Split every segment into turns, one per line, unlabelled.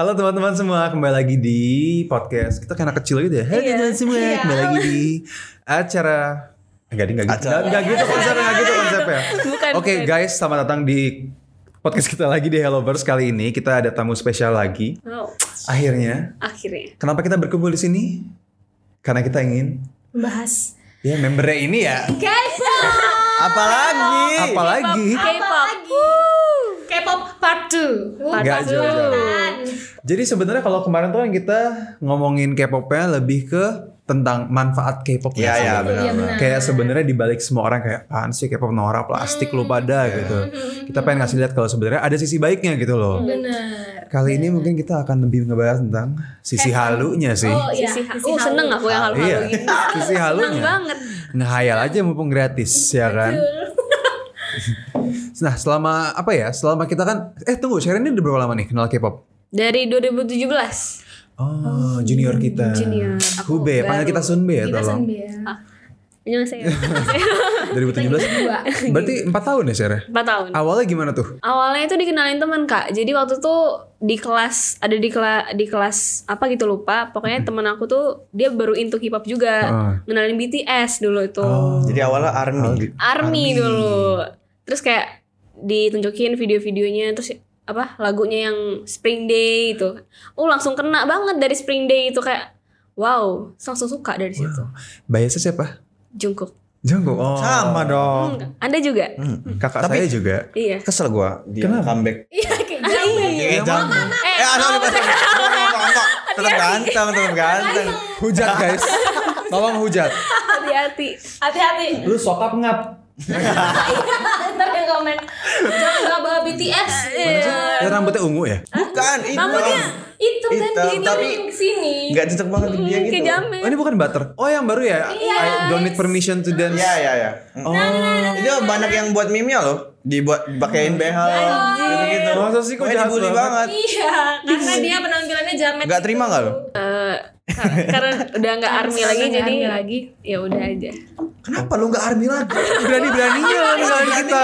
Halo teman-teman semua, kembali lagi di podcast. Kita kayak anak kecil gitu ya. Halo
Iya.
teman-teman semua,
Iya.
kembali lagi di acara Enggak, enggak gitu.
Acara.
Enggak gitu konsepnya, enggak gitu konsepnya.
Bukan,
Oke, guys, selamat datang di podcast kita lagi di Helloverse kali ini. Kita ada tamu spesial lagi.
Oh,
Akhirnya,
akhirnya.
kenapa kita berkumpul di sini? Karena kita ingin
Membahas
ya membernya ini ya.
Apalagi?
Apalagi
K-pop.
Part 2.
Enggak jauh-jauh. Jadi sebenarnya kalau kemarin tuh kan kita ngomongin K-popnya lebih ke tentang manfaat K-pop.
Iya,
sih?
iya, benar.
Benar.
Kayak sebenarnya dibalik semua orang kayak apaan sih K-pop norak plastik lu pada gitu. Kita pengen ngasih lihat kalau sebenarnya ada sisi baiknya gitu loh.
Bener.
Kali ini mungkin kita akan lebih ngebahas tentang sisi halunya sih.
Oh iya.
Sisi,
sisi
oh seneng
halu.
aku yang halu-halu
Iya,
gini.
sisi
Seneng
halunya.
banget.
Ngehayal aja mumpung gratis ya kan. Nah selama apa ya? Selama kita kan eh tunggu Sharon ini udah berapa lama nih kenal K-pop?
Dari 2017.
Oh, junior kita.
junior. Aku
Hube, panggil kita Sunbe ya
Kita
tolong.
Sunbi ya.
Annyeonghaseyo.
2017. Berarti 4 tahun ya Sarah?
4 tahun.
Awalnya gimana tuh?
Awalnya itu dikenalin teman kak. Jadi waktu tuh di kelas ada di kelas di kelas apa gitu lupa. Pokoknya teman aku tuh dia baru into hip hop juga.
Ah.
Ngenalin BTS dulu itu.
Jadi awalnya army.
Army, dulu. Terus kayak ditunjukin video-videonya terus apa lagunya yang Spring Day itu. Oh langsung kena banget dari Spring Day itu kayak wow langsung suka dari situ.
Biasanya siapa?
Jungkook.
Jungkook. Oh.
Sama dong.
Hmm, Anda juga?
Kakak
Tapi-
saya juga.
Iya.
Kesel gua dia
Kenapa?
comeback.
Iya kayak jamu.
Eh, jam.
Eh,
Eh, aduh,
oh,
aduh, aduh, aduh, aduh, Tetap ganteng, tetap ganteng.
Hujat guys. Tolong hujat.
hati-hati.
Hati-hati.
Lu sokap ngap.
Ntar yang komen. Jangan gak bawa BTS.
Ya rambutnya ungu ya?
Bukan, itu.
Itu kan di
tapi
sini.
Enggak cocok banget di dia gitu.
jamet.
Oh ini bukan butter. Oh yang baru ya? I don't need permission to dance.
Iya, iya, iya.
Oh.
Itu banyak yang buat meme-nya loh. Dibuat pakein behel gitu-gitu.
Masa sih kok jahat
dibully
banget?
Iya, karena dia penampilannya jamet.
Enggak terima enggak lo?
Ka- karena udah nggak army lagi
Nggak
jadi
army lagi.
ya udah aja.
Kenapa lu enggak army lagi?
Berani-beraninya lo ninggalin kita.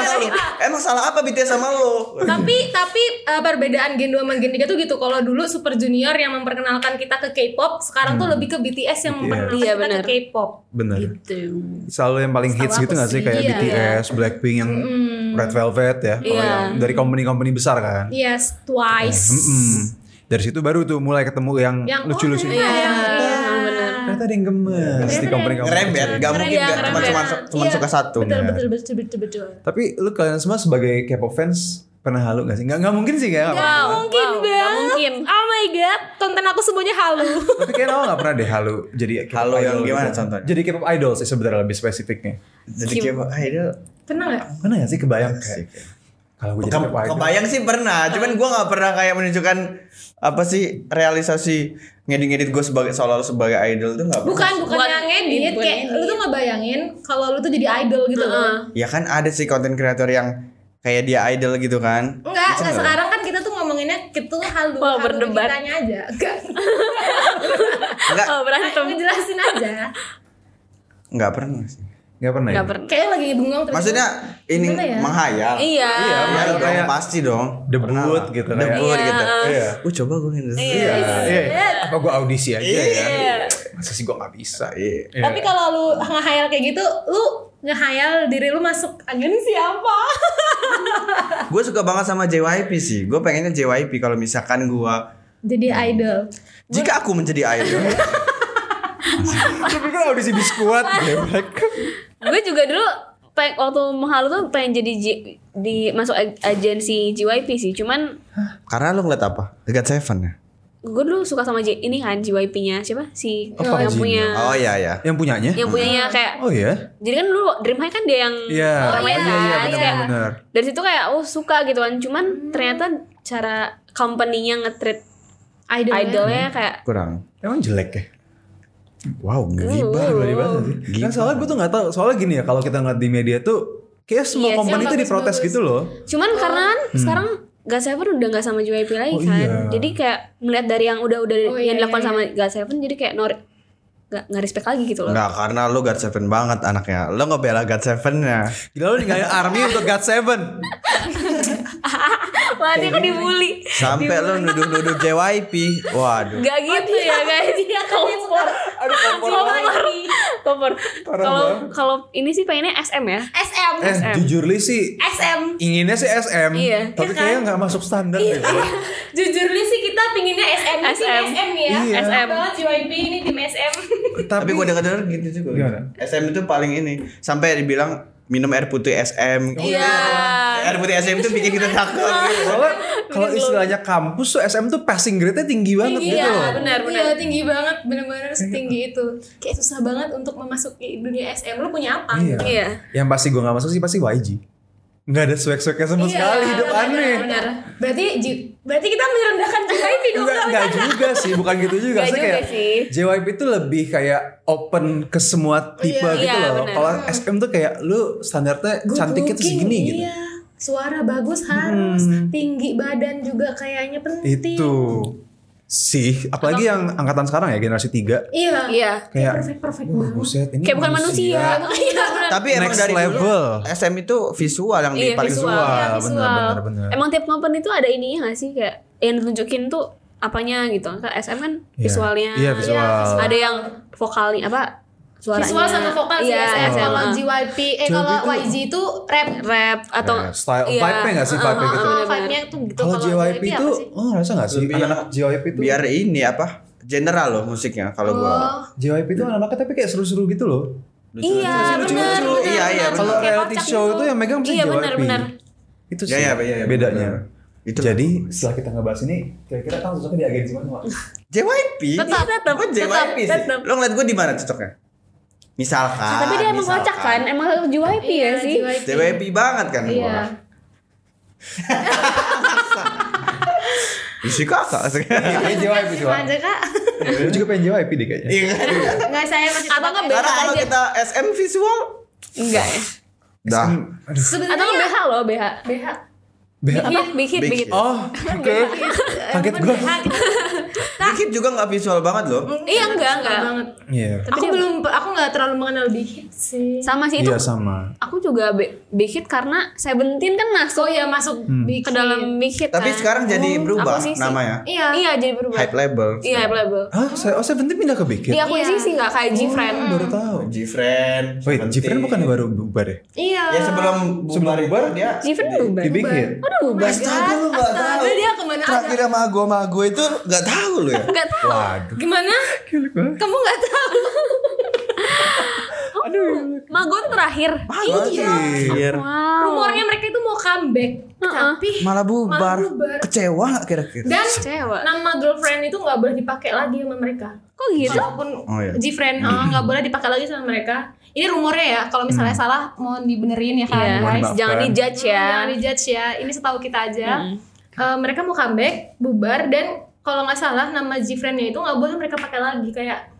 Emang salah apa BTS sama lo?
tapi tapi uh, perbedaan Gen 2 sama Gen 3 tuh gitu. Kalau dulu Super Junior yang memperkenalkan kita ke K-pop, sekarang tuh lebih ke BTS yang memperkenalkan
Iya,
kita ke K-pop.
Bener.
Gitu.
Selalu yang paling hits gitu
aku
gak sih? Kayak
iya.
BTS, Blackpink yang Red Velvet ya.
Iya.
yang dari company-company besar kan.
Yes, Twice.
Mm-mm. Dari situ baru tuh mulai ketemu yang
Yang
lucu-lucu.
oh, iya,
Iya,
iya.
benar.
Ternyata ada yang gemes di company-company.
Ngerebet, gak mungkin
Iya,
gak cuma cuma cuma
Iya,
suka satu.
Betul, betul, betul, betul, betul.
Tapi lu kalian semua sebagai K-pop fans pernah halu gak sih? Gak, nggak mungkin sih kayak
Gak mungkin
wow,
banget.
nggak mungkin.
Oh my god, konten aku semuanya halu.
Tapi kayaknya awal gak pernah deh halu jadi K-pop
Halu yang
idol
gimana
gitu.
contohnya?
Jadi K-pop idol sih sebenarnya lebih spesifiknya.
Jadi kayak idol.
Pernah gak?
Pernah gak sih kebayang kayak kalau gue jadi
Ke- kebayang sih pernah, cuman gue nggak pernah kayak menunjukkan apa sih realisasi ngedit-ngedit gue sebagai seolah sebagai idol tuh nggak pernah.
Bukan, bukan yang ngedit. Kayak lu tuh ngebayangin kalau lu tuh jadi idol gitu loh.
Ya kan ada sih konten kreator yang kayak dia idol gitu kan.
Enggak, enggak
nggak?
sekarang kan kita tuh ngomonginnya tuh halu,
Wah,
halu
berdebat.
kitanya aja. Enggak.
Enggak,
Oh, berantem.
Ngejelasin aja.
enggak pernah sih.
Gak pernah ya?
Gak pernah.
Kayak lagi bengong terus.
Maksudnya ini
ya?
menghayal.
Iya.
Iya, dong,
kayak
pasti dong.
debut
Pernah
gitu kayak.
Debut
Iya.
gitu.
Iya.
Uh, coba gue ngedit.
Iya, iya. Apa gue audisi aja ya? Masa sih gue gak bisa?
Iya.
Iya.
Tapi kalau lu ngehayal kayak gitu, lu ngehayal diri lu masuk angin siapa?
Gue suka banget sama JYP sih. Gue pengennya JYP kalau misalkan gue
Jadi idol.
jika aku menjadi idol.
Tapi kan audisi biskuat geblek.
Gue juga dulu pe- waktu menghalu tuh pengen jadi J- di masuk ag- agensi JYP sih. Cuman
Karena lu ngeliat apa? God Seven ya.
gue dulu suka sama J ini kan JYP-nya siapa si
Oh,
yang
Jin.
punya
Oh iya ya.
Yang punyanya?
yang punyanya kayak
Oh iya?
jadi kan dulu Dream High kan dia yang
Iya.
orang
Oh iya iya
kan.
benar
Kayak
benar.
dari situ kayak oh suka gitu kan cuman ternyata cara company-nya nge-treat
Idol.
idolnya kayak
Kurang.
Emang jelek ya?
Wow, ngegibah.
Uh.
Dibahas sih? Kan soalnya gue tuh gak tahu. Soalnya gini ya, kalau kita ngeliat di media tuh kayak semua
Iya,
company tuh diprotes
bagus-bagus.
gitu loh.
cuman karena kan sekarang God Seven udah gak sama JYP lagi
Oh,
kan
iya.
jadi kayak melihat dari yang udah udah
Oh,
yang
iya,
dilakukan
iya,
sama God Seven jadi kayak nor gak, gak respect lagi gitu loh
Enggak, karena lu God Seven banget anaknya. Lu ngebela God Seven-nya.
Gila lu ninggalin army untuk God Seven.
Mati aku dibully.
Sampai lo nuduh-nuduh JYP. Waduh.
Gak gitu ya guys. Kompor. Kompor. Kompor. Kalau kalau ini sih pengennya SM ya.
SM.
Eh, jujur li sih
SM.
inginnya sih SM,
Iya.
tapi
Iya kan?
kayaknya nggak masuk standar deh. bro.
Jujur li sih kita pinginnya SM.
SM.
SM nih ya.
Iya.
SM.
banget JYP ini tim SM.
Tapi gue denger-denger gitu juga.
Gimana?
SM itu paling ini. Sampai dibilang minum air putih SM.
Iya.
Air putih SM itu bikin kita takut. gitu.
Soalnya kalau istilahnya kampus tuh SM tuh passing grade-nya tinggi banget
Tinggi,
gitu
Iya,
loh.
benar benar.
Iya tinggi banget, bener-bener setinggi itu. Kayak susah banget untuk memasuki dunia SM. Lu punya apa?
Iya.
Iya.
Yang pasti gue gak masuk sih pasti YG. Nggak ada swag-swagnya sama
Iya,
sekali hidup aneh.
Benar. Berarti berarti kita merendahkan JYP dong.
Enggak, enggak juga sih, bukan gitu juga.
Juga
kayak
sih.
JYP itu lebih kayak open ke semua tipe
Iya,
gitu
iya,
loh. Kalau SM tuh kayak lu standarnya
Good
cantiknya tuh segini gitu.
Iya. Suara bagus harus, tinggi badan juga kayaknya penting.
Itu sih, apalagi yang angkatan sekarang ya generasi 3
Iya.
Iya.
Kayak perfect perfect
Wah buset ini
Kayak bukan manusia.
Iya.
Tapi emang
Next
dari
level.
dulu SM itu visual yang di
Iya,
paling
visual. Iya,
benar
visual.
benar benar.
Emang tiap company itu ada ininya gak sih kayak yang ditunjukin tuh apanya gitu. Kan SM kan
Iya.
visualnya.
Iya, visual.
Ada yang vokalnya apa? Suaranya.
Visual sama vokal sih
Iya,
SM.
SM.
Kalau JYP, eh kalau YG itu rap.
rap atau
Ya, style
iya.
vibe-nya nggak sih vibe-nya gitu.
Oh, vibe-nya tuh gitu.
Kalau JYP itu, oh ngerasa nggak sih anak-anak JYP itu?
biar ini apa? General loh musiknya kalau gua.
Oh.
JYP itu anak-anaknya tapi kayak seru-seru gitu loh.
Iya,
Lucu-lucu. Iya, iya.
benar.
Kalau reality show itu yang megang pasti
Iya,
JYP.
benar, benar.
Itu
Ya,
sih
ya, iya, iya,
bedanya.
Itu
Jadi setelah kita ngebahas ini, kira-kira kamu cocoknya di agensi mana?
JYP.
Tetap, tetap,
Gua JYP sih.
tetap.
Lo ngeliat gue di mana cocoknya? Misalkan.
Tapi dia emang kocak kan, emang JYP ya
Iya,
sih.
JYP.
JYP banget kan
Iya.
gua. Isi kakak
Pengen JYP sih,
kak.
Lu juga pengen JYP deh kayaknya.
Iya kan?
Nggak saya masih
Atau nggak
Karena kalau kita SM visual,
Enggak ya.
dah.
Atau BH loh, BH.
BH.
BH
Apa? Big hit,
Big
big hit.
hit.
Oh, oke. Kaget gue.
Dikit juga nggak visual banget loh.
Iya, enggak, enggak.
banget.
Iya.
aku belum aku nggak terlalu mengenal Big Hit sih.
Sama sih itu.
Iya sama.
Aku juga hit karena Seventeen kan masuk
Oh iya masuk Big
ke dalam big hit
Tapi
kan.
sekarang jadi berubah
Akuisisi.
namanya.
Iya.
Iya, jadi berubah.
Hype label.
Iya, hype label.
Hah? Saya oh saya penting pindah ke Big Hit.
Iya, aku sih nggak kayak G-Friend.
Baru tahu.
G-Friend.
Wait, Jifren bukan baru bubar ya?
Iya.
Ya sebelum
Sebelum
bubar
bubar,
itu dia
G-Friend berubah.
Di Big Hit.
Udah berubah.
Astaga lu gak tahu.
Astaga dia ke
mana
Terakhir
sama gue sama gue itu gak tahu lu ya.
Enggak tahu.
Waduh.
Gimana? Kamu nggak tahu?
Aduh.
Mago tuh terakhir.
Iya.
Wow.
Rumornya mereka itu mau comeback, tapi
Malah bubar.
Malah bubar.
Kecewa gak kira-kira?
dan
Kecewa.
nama girlfriend itu nggak boleh dipakai lagi sama mereka.
Kok gitu?
Walaupun
Oh, iya.
G-friend ah, nggak boleh dipakai lagi sama mereka. Ini rumornya ya, kalau misalnya salah mohon dibenerin ya kan
Iya,
guys.
Jangan dijudge ya.
Jangan dijudge ya. Ini setahu kita aja. Eh, mereka mau comeback, bubar dan kalau nggak salah nama G-friendnya itu nggak boleh mereka pakai lagi kayak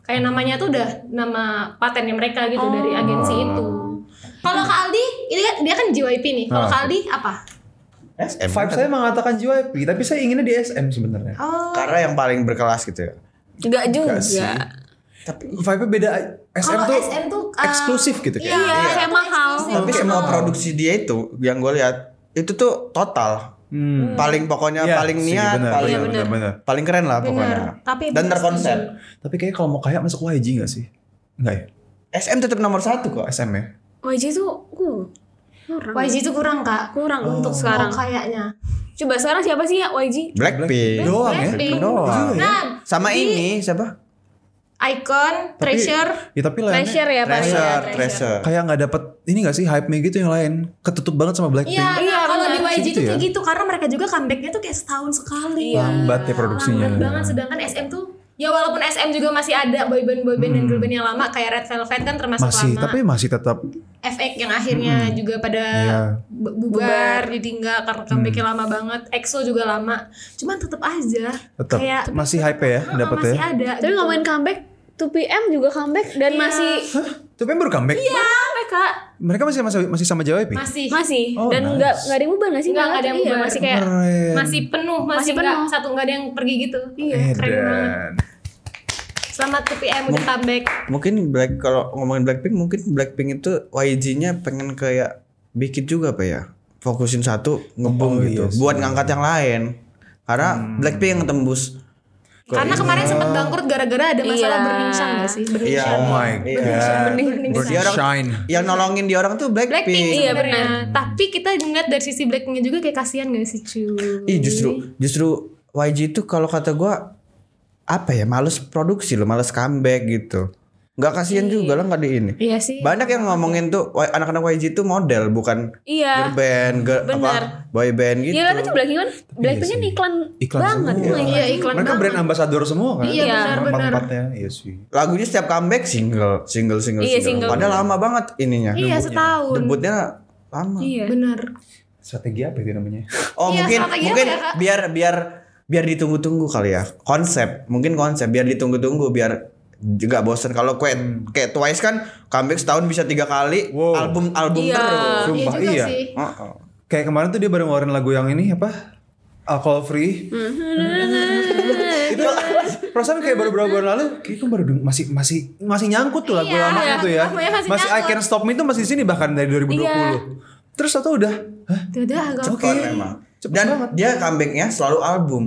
kayak namanya tuh udah nama patennya mereka gitu dari agensi itu. Kalau Kak Aldi, ini kan dia kan JYP nih. Kalau
Ah.
Kak Aldi apa?
SM.
Vibe saya mengatakan JYP, tapi saya inginnya di SM sebenarnya.
Oh,
Karena yang paling berkelas gitu ya.
Enggak juga.
Sih.
Tapi
Vibe-nya beda. SM
kalau
tuh
SM tuh ah,
eksklusif gitu
Iya,
kayak.
Iya, kayak mahal.
tapi semua produksi dia itu yang gue lihat itu tuh total.
Hmm.
Paling pokoknya
Iya
paling
sih,
niat,
benar,
paling
benar, benar, benar.
paling keren lah
Bener.
pokoknya.
Tapi
Dan
bener
terkonsep.
Tapi kayak kalau mau kayak masuk YG gak sih? Enggak ya?
SM tetap nomor satu kok.
SM ya?
YG tuh uh, kurang.
YG itu kurang kak.
kurang untuk
Oh,
sekarang.
kayaknya.
Coba sekarang siapa sih ya YG?
Blackpink.
Doang ya?
Blackpink.
Doang.
Nah,
Sama
di
ini siapa?
Icon,
Tapi-
Treasure,
Ya tapi lainnya
Treasure ya, Pak.
Treasure,
Iya,
Treasure.
kayak nggak dapet ini gak sih hype-nya gitu yang lain ketutup banget sama Blackpink.
Iya,
Iya,
di YG
Gitu
tuh
ya?
kayak gitu karena mereka juga comebacknya tuh kayak setahun sekali.
Iya.
Lambat ya produksinya.
Lambat banget sedangkan SM tuh ya walaupun SM juga masih ada boyband boyband dan girl band yang lama kayak Red Velvet kan termasuk
Hmm. Masih,
lama.
tapi masih tetap
FX yang akhirnya juga pada
Iya.
bu- bubar, ditinggal karena comebacknya lama banget. EXO juga lama. Cuman tetap aja
tetap
kayak
masih hype ya
ah,
dapet
masih
ya.
ada.
Tapi
gitu.
ngomongin comeback, 2PM juga comeback dan
Iya.
masih
Hah? Tapi baru comeback?
comeback kak.
Mereka masih masih, masih sama JYP?
masih
Masih.
Oh,
dan
nice.
nggak nggak ada yang ubah nggak sih?
Nggak, nggak ada yang
Iya,
ubah.
masih kayak
Keren.
masih penuh, masih,
Masih
nggak
penuh.
satu nggak ada yang pergi gitu.
iya.
keren banget. Selamat 2PM udah comeback.
Mungkin Black kalau ngomongin Blackpink mungkin Blackpink itu YG-nya pengen kayak bikin juga apa ya? fokusin satu ngebom
Oh,
gitu
iya
buat ngangkat yang lain karena Blackpink yang tembus
Karena kemarin sempat bangkrut gara-gara ada masalah
Iya.
Burning Sun gak sih? Burning
Iya.
Sun.
Oh my
Iya.
god. Shine.
yang nolongin dia orang tuh Blackpink,
Blackpink
Iya, benar.
Tapi kita ngeliat dari sisi Blackpinknya juga kayak kasihan gak sih cuy?
Ih justru justru YG itu kalau kata gua apa ya males produksi loh males comeback gitu nggak kasihan juga lah nggak di ini
Iya sih.
banyak yang ngomongin tuh anak-anak YG itu model bukan
Iya.
girl band girl, apa
Bener.
boy band gitu
Ya kan itu Blackpink kan Blackpink kan iklan,
Iklan
banget
semua.
Iya iklan
Mereka
banget.
brand ambassador semua kan?
Iya, benar, benar.
Empat-empatnya, iya sih.
lagunya setiap comeback single single single
Iya, single.
padahal lama banget ininya
Iya setahun.
debutnya lama
Iya.
Bener.
Strategi apa itu namanya?
oh
Iya,
mungkin
apa
mungkin
ya,
biar biar biar ditunggu-tunggu kali ya konsep mungkin konsep biar ditunggu-tunggu biar juga bosen kalau kayak kayak Twice kan comeback setahun bisa tiga kali
Wow.
album album
Iya.
terus
Iya
Sumpah,
juga
iya.
sih.
Heeh.
Kayak kemarin tuh dia baru ngeluarin lagu yang ini apa? Alcohol free. itu perasaan kayak baru beberapa bulan lalu kayak itu baru masih masih masih nyangkut tuh lagu
Iya,
lama
iya.
itu ya.
Masih
Masih I. Can't Stop Me itu masih di sini bahkan dari 2020.
Iya.
Terus atau udah Hah?
Tidak agak
Cepat memang. Dan
banget.
dia comebacknya selalu album.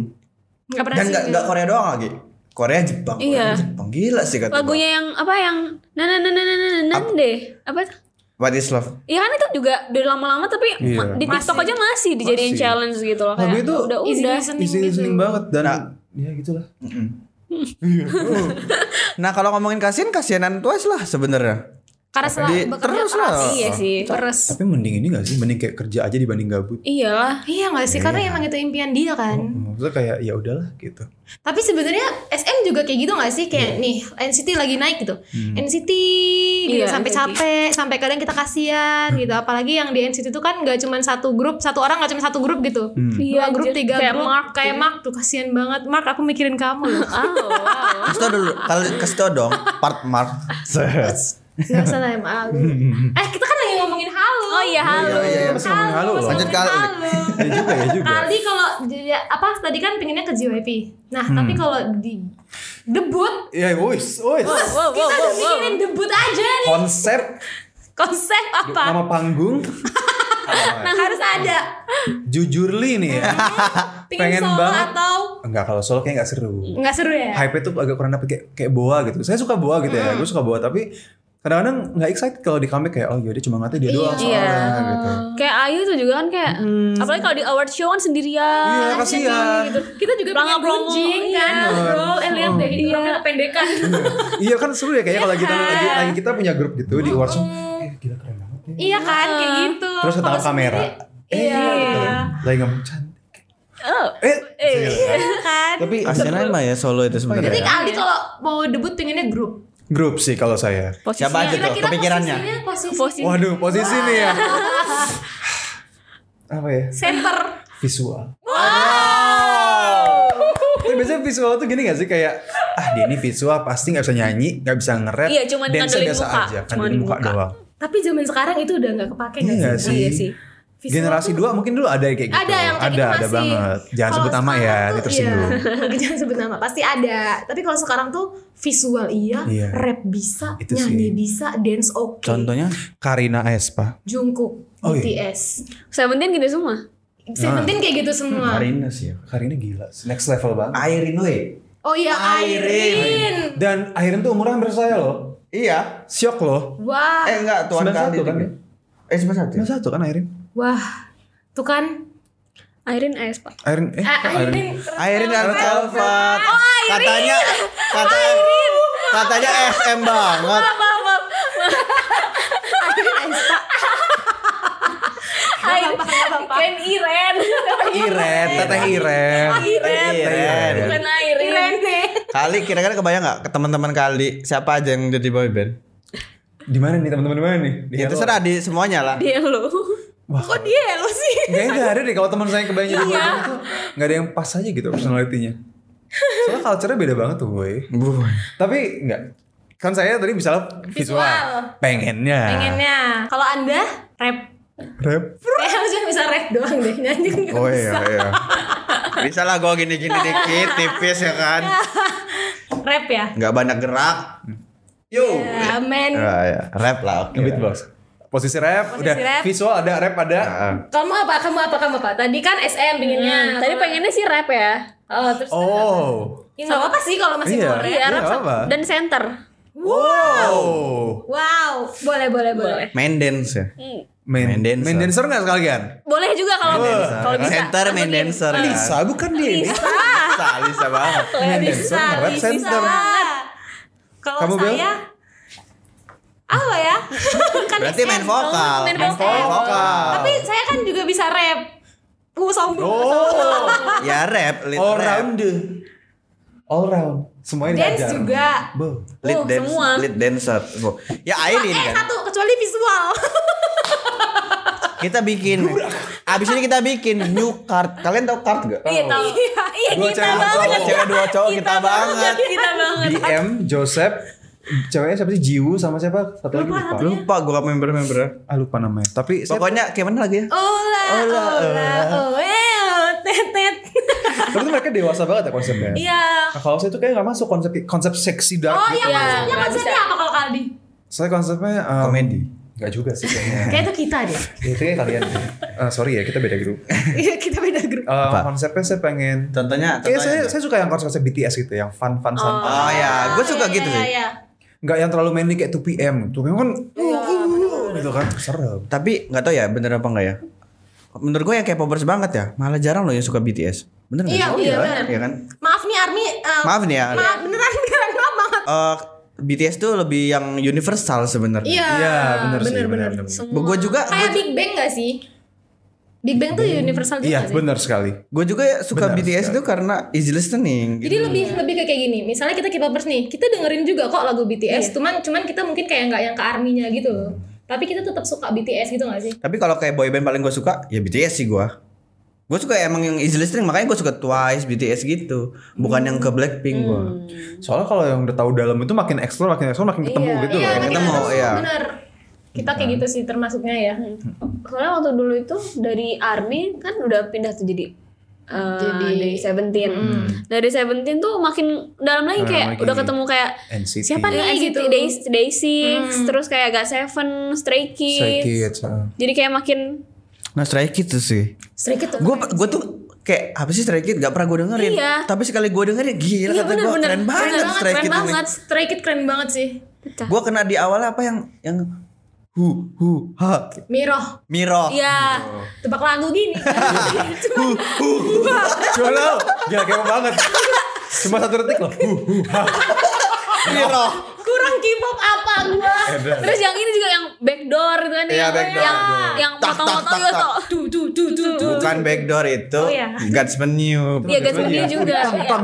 pernah
Dan nggak nggak Korea doang lagi. Korea Jepang. Korea,
Iya.
Jepang gila sih kata gua.
Lagunya yang apa yang nana nana nana nana deh. Apa itu?
What is love?
Iya kan itu juga udah lama-lama tapi
Iya.
ma- di TikTok aja masih dijadiin
Masih.
challenge gitu loh
Lagu
kayak
itu
udah
easy
udah.
listening
easy
gitu.
listening banget dan
Nah.
ya gitulah.
Nah kalau ngomongin kasihan kasihanan Twice lah sebenarnya.
Karena
Di-
bekerja
terus
keras.
lah.
Iya sih.
Terus.
Tapi mending ini gak sih? Mending kayak kerja aja dibanding gabut.
Iyalah.
Iya gak sih? Karena emang itu impian dia kan.
Maksudnya kayak ya udahlah gitu.
Tapi sebenarnya SM juga kayak gitu gak sih? Kayak nih NCT lagi naik gitu. NCT gitu
Iya,
sampai
NCT.
capek, sampai kadang kita kasihan gitu. Apalagi yang di NCT itu kan gak cuma satu grup, satu orang gak cuma satu grup gitu.
Iya,
Dua grup,
anjir.
tiga
Kayak
grup.
Mark
kayak Mark tuh kasihan banget. Mark aku mikirin kamu loh.
Oh, wow.
Kasih tau dulu. Kalau kasih tau dong part mark.
Gak usah lah malu. eh kita kan lagi ngomongin halo.
Oh iya halo.
Iya, iya, iya.
Ngomongin halo loh.
Lanjut kali.
Ya juga ya juga.
Kali kalau dia- apa tadi kan pengennya ke JYP. Nah tapi kalau di debut
Ya wis, wis.
Wow, wow,
kita
wow,
udah
wow.
mikirin debut aja nih.
Konsep
Konsep apa?
nama panggung
Nah harus ada.
jujurly nih ya. Pengen
solo
banget.
atau
Enggak kalau solo kayak gak seru.
nggak seru ya?
Hype itu agak kurang dapet kayak kayak boa gitu. Saya suka boa gitu ya. Gue suka boa tapi kadang-kadang nggak excited kalau di comeback kayak oh yaudah cuma ngatanya dia doang
Iya.
soalnya gitu.
Kayak Ayu tuh juga kan kayak apalagi kalau di award show kan sendirian.
Iya kasihan.
gitu.
Kita juga
Pelangga
pengen
promo,
gunjing kan,
iya.
bro. Eh lihat deh, itu
Iya.
orangnya kependekan.
iya kan seru ya kayaknya kalau kita
Iya.
lagi, lagi kita punya grup gitu di awards show. Eh gila keren banget ya.
iya kan, kayak gitu.
Terus ketangkap
Kalau
kamera. Eh,
Iya.
gitu. Lagi ngomong cantik.
Oh.
Eh,
Iya kan.
tapi
Kasihan mah ya solo itu
Jadi
sebenarnya.
kali kalau mau debut pengennya grup.
Grup sih kalau saya.
Posisinya.
Siapa aja tuh
Kira-kira
kepikirannya?
posisinya posisi
Posisi.
Waduh, posisi nih ya. Apa ya?
center.
Visual. Tapi biasanya visual tuh gini gak sih kayak ah dia ini visual pasti nggak bisa nyanyi, nggak bisa nge-rap.
Iya, cuman
dance
ngandelin
biasa
muka.
aja, ngandelin muka,
muka.
doang.
Tapi zaman sekarang itu udah nggak kepake
Iya
sih?
sih?
Iya sih.
Visual
Generasi
tuh-
dua mungkin dulu ada yang kayak gitu.
Ada yang kayak
ada,
gitu
ada banget. Jangan sebut nama ya,
tuh,
tersinggung.
Iya, jangan sebut nama, pasti ada. Tapi kalau sekarang tuh visual iya,
Iya.
rap bisa,
Itu
nyanyi
sih.
bisa, dance oke.
Contohnya
Karina Aespa.
Jungkook,
Oh, iya.
BTS.
Seventeen gitu semua.
Seventeen kayak gitu semua.
Marina sih ya.
Karina gila, next level banget.
Airin we.
Oh iya,
Airin.
Airin.
Dan Airin tuh umurnya hampir saya loh.
Iya.
Syok loh.
Wah,
Eh enggak, tuan
91
kali
kan?
Eh 91.
Cuma satu kan Airin?
Wah. Tuh kan.
Airin Aespa.
Airin eh Airin?
Airin.
Airin dan Velvet.
Oh,
Katanya katanya katanya SM banget.
Airin. Kan Iren.
Iren, teteh Iren.
Iren. Iren.
Bukan Airin.
Irene.
Kali kira-kira kebayang nggak ke teman-teman kali siapa aja yang jadi boyband?
Di mana nih teman-teman di mana nih? Di
Ya terserah di semuanya lah.
Lo.
Wah,
Kok dia lo sih?
Kayaknya gak ada deh kalau teman saya jadi
Iya.
tuh Gak ada yang pas aja gitu personalitinya Soalnya culture-nya beda banget tuh boy
Bu.
Tapi enggak Kan saya tadi misalnya visual,
Visual.
Pengennya
Pengennya. Kalau anda rap.
Rap
Kayak harusnya bisa rap doang deh. Nyanyi nggak
Oh
bisa.
iya iya. Bisa lah gue gini-gini dikit, tipis ya kan.
Rap ya.
Nggak banyak gerak. Yo.
Ya, men.
Ya, ya. Rap lah oke.
Beatbox Posisi rap,
Posisi
udah
rap.
visual ada, rap ada.
Heeh.
Kamu apa? Kamu apa? Kamu apa? Tadi kan SM pinginnya.
Hmm, tadi pengennya sih rap ya.
Oh, terus
Oh.
Ya nggak apa-apa sih kalau masih
Iya.
mau rap.
Iya, rap
nggak apa.
dan center.
Wow.
Wow, boleh boleh boleh.
Main dance ya.
Hmm.
Main,
Main dancer.
main dancer nggak sekalian?
Boleh juga kalau kalau bisa.
Center main dancer. kan.
Lisa bukan dia ini.
Lisa, Lisa banget.
Main dancer, rap
bisa
center.
banget. Kalau saya apa ya? kan
Berarti main vokal.
main
Main
vokal.
vokal.
Tapi saya kan juga bisa rap. Uh, sombong.
Oh,
Ya rap, lead
all
rap.
round. All round. Semuanya
Dance
diajar.
juga.
Bo.
Lead
Oh,
dance,
semua.
lead dancer. Oh. Ya Airin
eh
kan.
satu kecuali visual.
Kita bikin. Abis ini kita bikin new card. Kalian tahu card gak?
Iya tahu. Iya
Dua
kita
cewek,
banget.
cowok.
Cewek dua cowok kita banget.
Kita banget.
BM, Joseph, ceweknya siapa sih? Jiwu sama siapa? Satu lagi lupa.
Lupa gue member-member.
Ah lupa namanya. Tapi saya,
Pokoknya kayak mana lagi ya?
Ola, ola, ola, oh, tetet.
tapi tuh mereka dewasa banget ya konsepnya.
Iya.
Nah, kalau saya tuh kayak gak masuk konsep konsep seksi dark
Oh
gitu.
iya,
Iya,
konsepnya
nggak
konsepnya apa kalau Kaldi?
Saya konsepnya um,
Komedi.
Gak juga sih kayaknya.
Kayak itu kita deh.
Ya, itu kayak kalian. deh. Eh, sorry ya, kita beda grup.
Iya, kita beda grup.
Eh,
Apa?
konsepnya saya pengen
Contohnya,
Kayak saya,
contohnya.
saya suka yang konsep-konsep BTS gitu, yang fun-fun santai.
Oh ya, gue suka
Iya,
gitu
iya,
sih.
iya.
Nggak yang terlalu manly kayak 2PM. 2PM kan
Iya,
gitu kan serem.
Tapi nggak tahu ya bener apa enggak ya. Menurut gue yang kayak popers banget ya. Malah jarang loh yang suka BTS. Bener nggak
Iya,
sih?
iya, bener.
Iya kan?
Maaf nih Army. eh,
Maaf nih ya.
Maaf beneran beneran maaf banget.
Eh, BTS tuh lebih yang universal sebenarnya.
Iya.
Iya, bener sih,
bener,
bener,
bener.
bener.
Gue juga
Kayak Big Bang gak sih? Big Bang tuh universal juga
Iya,
sih.
benar sekali.
gue juga ya suka
Benar
BTS
sekali.
itu karena easy listening.
Jadi
gitu.
lebih lebih ke kayak gini. Misalnya kita K-popers nih, kita dengerin juga kok lagu BTS. Cuman cuman kita mungkin kayak nggak yang ke arminya gitu loh. Tapi kita tetap suka BTS gitu gak sih?
Tapi kalau kayak boyband paling gue suka ya BTS sih gue. Gue suka emang yang easy listening makanya gue suka Twice, BTS gitu. Bukan yang ke Blackpink gue.
Soalnya kalau yang udah tahu dalam itu makin explore, makin explore, makin ketemu
Iya,
gitu
iya,
loh.
makin
ketemu,
ketemu,
iya.
Bener. Kita kayak gitu sih termasuknya ya.
Soalnya waktu dulu itu dari army kan udah pindah tuh jadi eh,
Jadi-
dari Seventeen. Dari Seventeen tuh makin dalam lagi
Dalam
kayak
lagi.
udah ketemu kayak
NCT.
siapa nih
NCT.
gitu Day Day Six, terus kayak gak Seven, Stray
Stray
Kids.
Kids. ah.
Jadi kayak makin
Nah Stray Kids tuh sih.
Stray Kids tuh.
Gue gue tuh kayak apa sih Stray Kids gak pernah gue dengerin.
Iya.
Tapi sekali gue dengerin gila
Iya,
kata gue keren banget
Bener
Stray
keren
Kids ini.
banget.
Stray Kids keren banget sih.
Gue kena di awal apa yang yang hu hu ha
Miroh.
Miro.
ya
Tebak lagu gini.
Coba lo, gila kepo banget. Cuma satu detik loh. Huh, huh, ha.
Miro.
Kurang K-pop apa gua?
Edan.
Terus yang ini juga yang backdoor gitu kan
Iya,
yang
backdoor.
yang yang
Tak, tak,
motong-motong
tak,
gitu
tak.
tuh.
Tuh tuh tuh tuh tuh.
Bukan backdoor itu.
Oh, iya.
God's menu.
Iya, guys, dia juga.
Tang
Iya,
tang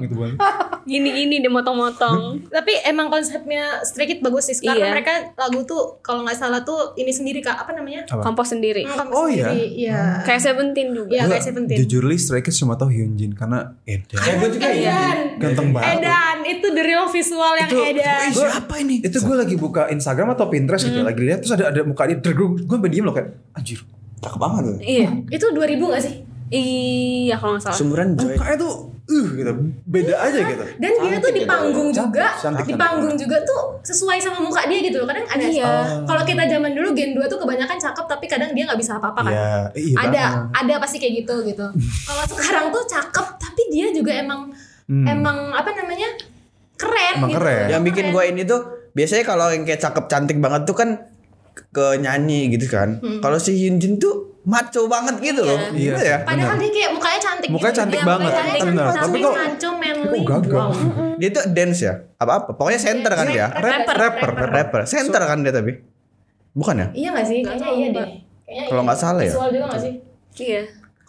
gitu kan.
Gini-gini dia motong-motong.
Tapi emang konsepnya Stray Kids bagus sih karena
Iya.
mereka lagu tuh kalau nggak salah tuh ini sendiri kak apa namanya?
Kompos sendiri.
Kompos
Oh, iya?
sendiri, Iya.
Kayak Seventeen juga.
Iya kayak Seventeen.
Jujur li Stray Kids cuma tahu Hyunjin karena Edan.
Ya, juga
Edan.
Ganteng banget.
Edan itu the real visual yang Edan.
Eh, siapa ini?
Itu gue lagi buka Instagram atau Pinterest gitu, lagi lihat terus ada ada muka dia, gue gue sampai diem loh kayak anjir.
Cakep banget tuh.
Iya.
Itu 2000 gak sih?
Iya kalau nggak salah.
Sumuran Joy.
Mukanya tuh uh gitu, beda aja gitu.
Dan dia tuh di panggung juga,
Cantik,
di panggung juga tuh sesuai sama muka dia gitu loh. Kadang ada
Iya.
Kalau kita zaman dulu Gen 2 tuh kebanyakan cakep tapi kadang dia nggak bisa apa-apa kan.
Iya, iya
ada
banget.
ada pasti kayak gitu gitu. Kalau sekarang tuh cakep tapi dia juga emang emang apa namanya? Keren
Hmm. Emang
gitu.
keren.
Yang bikin gue ini tuh biasanya kalau yang kayak cakep cantik banget tuh kan ke nyanyi gitu kan. Kalau si Hyunjin tuh maco banget gitu loh.
Iya.
Gitu ya.
Padahal dia kayak mukanya cantik
Mukanya
gitu.
cantik
Iya,
banget,
mukanya cantik,
benar. Tapi kok-
maco, manly.
kok gagal?
Wow.
Dia tuh dance ya? Apa-apa. Pokoknya center kan dia.
Rapper, rapper, rapper.
Rapper. Center kan dia tapi. Bukan ya?
Iya gak sih? Kayaknya iya deh. Kayaknya
Kalau
iya.
nggak salah ya?
Visual juga gak sih?
Iya.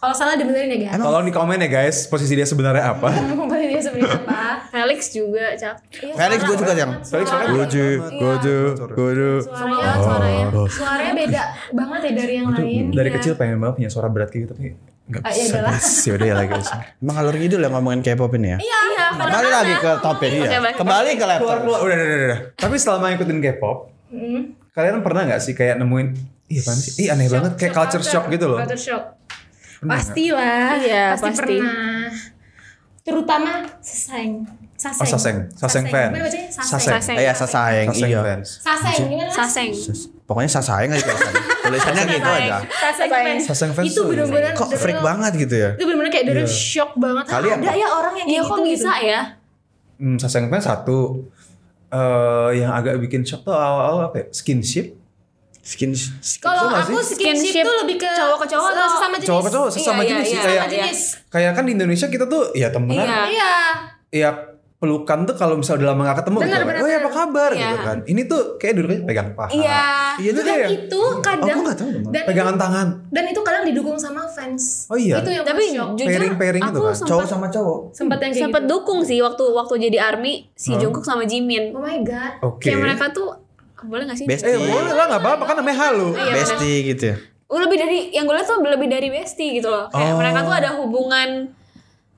Kalau salah dibenerin ya guys.
Tolong di komen ya guys, posisi dia sebenarnya apa?
Boleh dia sebenarnya apa?
Felix juga cak.
Iya,
Felix gue juga yang.
Felix
suara-
soalnya
Goju, goju, goju.
Suaranya,
Oh.
suaranya, suaranya beda banget ya dari yang lain.
Dari
Iya.
kecil pengen banget punya suara berat kayak gitu tapi nggak
Ah, ya
bisa guys. Ya udah ya lah guys.
Emang alur ngidul yang ngomongin K-pop ini ya?
Iya,
Kembali lagi ke topik.
Baik.
Kembali ke laptop.
Keluar keluar udah udah udah. udah. Tapi selama ngikutin K-pop,
Hmm.
kalian pernah nggak sih kayak nemuin Ih apaan sih? Ih aneh banget kayak culture shock gitu loh.
Culture shock. Pastilah,
Iya,
pasti,
pasti.
pernah. terutama Saseng. Saseng.
Oh, Saseng. Saseng fans.
Saseng.
Saseng.
Saseng.
Eh, ya sasaeng
Saseng
iya.
fans.
Saseng gimana?
Saseng.
Pokoknya sasaeng aja tulisannya. Tulisannya gitu
Saseng.
aja.
Saseng fans.
Saseng fans
Itu
tuh
bener-bener
Kok freak banget gitu ya?
Itu bener-bener kayak dari shock banget.
Kali
ada
apa?
ya orang yang
Iya
kayak
kok
gitu
bisa
gitu.
ya?
Hmm, Saseng fans satu. eh yang agak bikin shock tuh awal-awal apa ya? Skinship.
Skin
Kalau
Itu nggak
aku
sih?
skinship
Skinship
tuh lebih ke
cowok ke cowok atau
sesama jenis.
Cowok ke cowok sesama
Iya,
jenis
iya, iya.
Kayak,
Sesama jenis.
kayak kan di Indonesia kita tuh ya temenan.
Iya.
Iya.
Ya pelukan tuh kalau misalnya udah lama gak ketemu
Benar,
gitu.
benar,
oh ya apa kabar
Iya.
gitu kan. Ini tuh kayak dulu pegang paha.
Iya.
Iya tuh
Dan
kayak
itu
Oh,
kadang
gue gak tahu
dan
pegangan tangan.
dan itu kadang didukung sama fans.
Oh iya.
Itu yang
Tapi jujur
Pairing-pairing gitu
aku
kan?
Cowok sama cowok.
Sempat yang kayak
sempat
gitu.
dukung sih waktu waktu jadi army si Jungkook sama Jimin.
Oh my god.
Oke.
Kayak mereka tuh boleh gak sih?
Best.
Eh boleh lah gak apa-apa kan namanya halu.
Iya,
Bestie gitu ya.
Oh, lebih dari yang gue lihat tuh lebih dari bestie gitu loh. Kayak
Oh.
mereka tuh ada hubungan